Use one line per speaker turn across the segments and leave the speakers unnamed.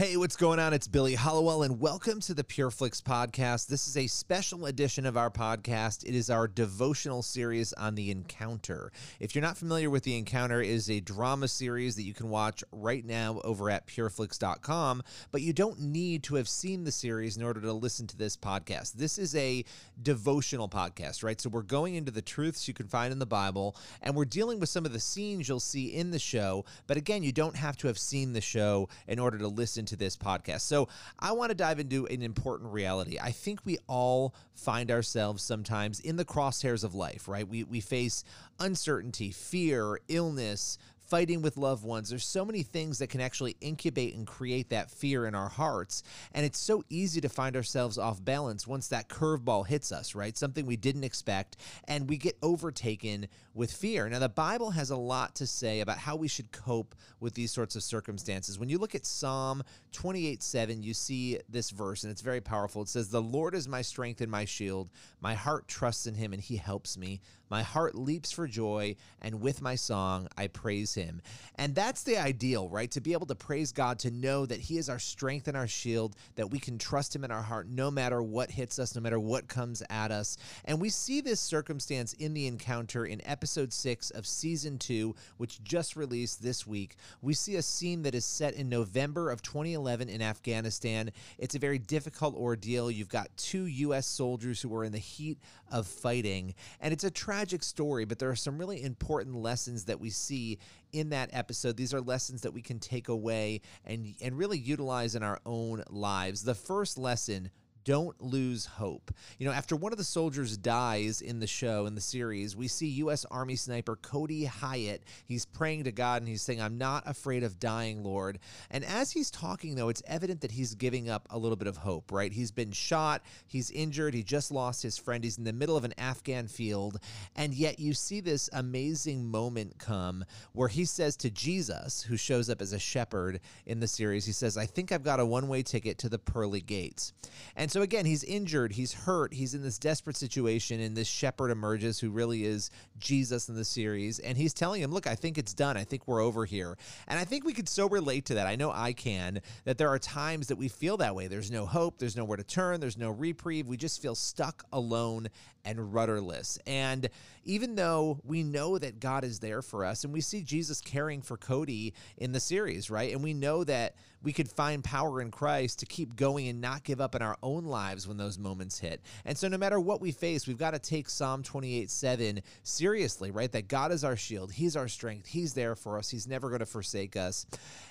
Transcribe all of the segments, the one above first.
Hey, what's going on? It's Billy Hallowell, and welcome to the PureFlix podcast. This is a special edition of our podcast. It is our devotional series on the Encounter. If you're not familiar with the Encounter, it is a drama series that you can watch right now over at pureflix.com, but you don't need to have seen the series in order to listen to this podcast. This is a devotional podcast, right? So we're going into the truths you can find in the Bible, and we're dealing with some of the scenes you'll see in the show. But again, you don't have to have seen the show in order to listen to this podcast. So I want to dive into an important reality. I think we all find ourselves sometimes in the crosshairs of life, right? We, we face uncertainty, fear, illness, fighting with loved ones. There's so many things that can actually incubate and create that fear in our hearts. And it's so easy to find ourselves off balance once that curveball hits us, right? Something we didn't expect, and we get overtaken with fear. Now, the Bible has a lot to say about how we should cope with these sorts of circumstances. When you look at Psalm 28 7, you see this verse, and it's very powerful. It says, The Lord is my strength and my shield. My heart trusts in him, and he helps me. My heart leaps for joy, and with my song, I praise him. And that's the ideal, right? To be able to praise God, to know that he is our strength and our shield, that we can trust him in our heart no matter what hits us, no matter what comes at us. And we see this circumstance in the encounter in episode six of season two, which just released this week. We see a scene that is set in November of 2011 in Afghanistan. It's a very difficult ordeal. You've got two U.S. soldiers who are in the heat of fighting, and it's a tragic story, but there are some really important lessons that we see in that episode. These are lessons that we can take away and, and really utilize in our own lives. The first lesson don't lose hope. You know, after one of the soldiers dies in the show, in the series, we see U.S. Army sniper Cody Hyatt. He's praying to God and he's saying, I'm not afraid of dying, Lord. And as he's talking, though, it's evident that he's giving up a little bit of hope, right? He's been shot, he's injured, he just lost his friend, he's in the middle of an Afghan field. And yet you see this amazing moment come where he says to Jesus, who shows up as a shepherd in the series, he says, I think I've got a one way ticket to the pearly gates. And and so again, he's injured, he's hurt, he's in this desperate situation, and this shepherd emerges who really is Jesus in the series, and he's telling him, "Look, I think it's done. I think we're over here." And I think we could so relate to that. I know I can. That there are times that we feel that way. There's no hope. There's nowhere to turn. There's no reprieve. We just feel stuck, alone, and rudderless. And even though we know that God is there for us, and we see Jesus caring for Cody in the series, right? And we know that we could find power in Christ to keep going and not give up in our own lives when those moments hit. And so, no matter what we face, we've got to take Psalm 28 7 seriously, right? That God is our shield, He's our strength, He's there for us, He's never going to forsake us.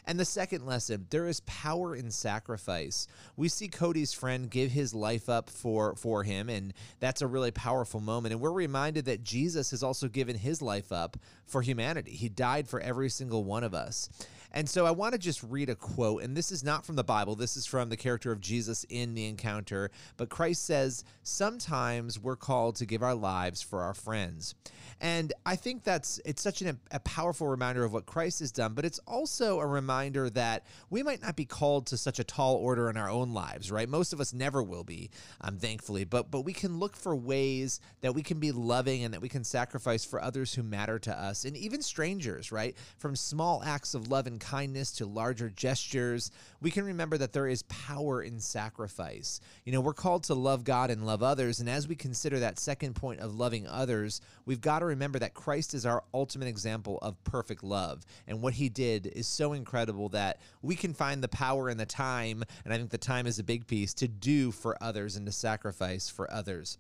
And the second lesson there is power in sacrifice. We see Cody's friend give his life up for, for him, and that's a really powerful moment. And we're reminded that Jesus has also given his life up for humanity, He died for every single one of us. And so I want to just read a quote, and this is not from the Bible. This is from the character of Jesus in the encounter. But Christ says, Sometimes we're called to give our lives for our friends. And I think that's it's such an, a powerful reminder of what Christ has done, but it's also a reminder that we might not be called to such a tall order in our own lives, right? Most of us never will be, um, thankfully, but but we can look for ways that we can be loving and that we can sacrifice for others who matter to us and even strangers, right? From small acts of love and kindness to larger gestures, we can remember that there is power in sacrifice. You know, we're called to love God and love others. And as we consider that second point of loving others, we've got to remember that Christ is our ultimate example of perfect love. And what he did is so incredible that we can find the power and the time, and I think the time is a big piece, to do for others and to sacrifice for others.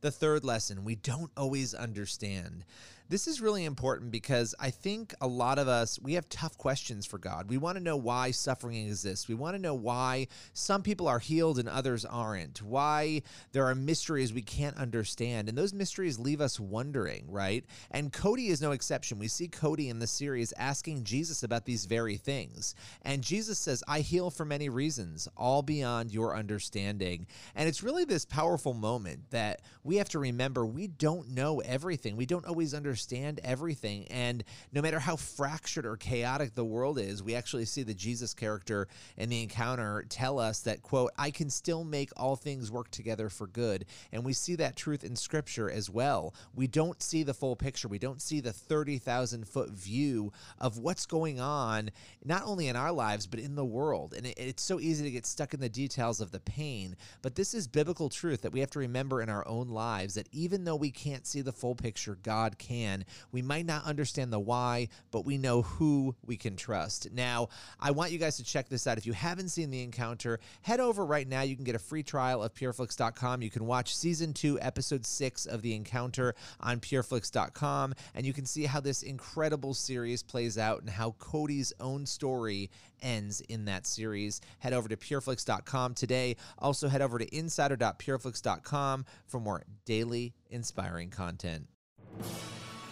The third lesson we don't always understand. This is really important because I think a lot of us, we have tough questions for God. We want to know why suffering exists. We want to know why some people are healed and others aren't, why there are mysteries we can't understand. And those mysteries leave us wondering, right? And Cody is no exception. We see Cody in the series asking Jesus about these very things. And Jesus says, I heal for many reasons, all beyond your understanding. And it's really this powerful moment that we have to remember we don't know everything. We don't always understand understand everything. And no matter how fractured or chaotic the world is, we actually see the Jesus character in the encounter tell us that, quote, I can still make all things work together for good. And we see that truth in scripture as well. We don't see the full picture, we don't see the 30,000 foot view of what's going on, not only in our lives, but in the world. And it, it's so easy to get stuck in the details of the pain. But this is biblical truth that we have to remember in our own lives that even though we can't see the full picture, God can can. We might not understand the why, but we know who we can trust. Now, I want you guys to check this out. If you haven't seen The Encounter, head over right now. You can get a free trial of pureflix.com. You can watch season two, episode six of The Encounter on pureflix.com, and you can see how this incredible series plays out and how Cody's own story ends in that series. Head over to pureflix.com today. Also, head over to insider.pureflix.com for more daily inspiring content.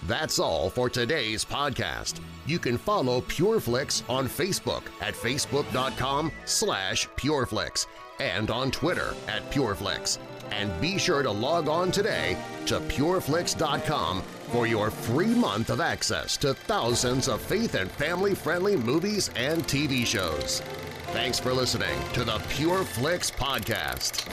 That's all for today's podcast. You can follow PureFlix on Facebook at facebook.com slash PureFlix and on Twitter at PureFlix. And be sure to log on today to PureFlix.com for your free month of access to thousands of faith and family-friendly movies and TV shows. Thanks for listening to the PureFlix Podcast.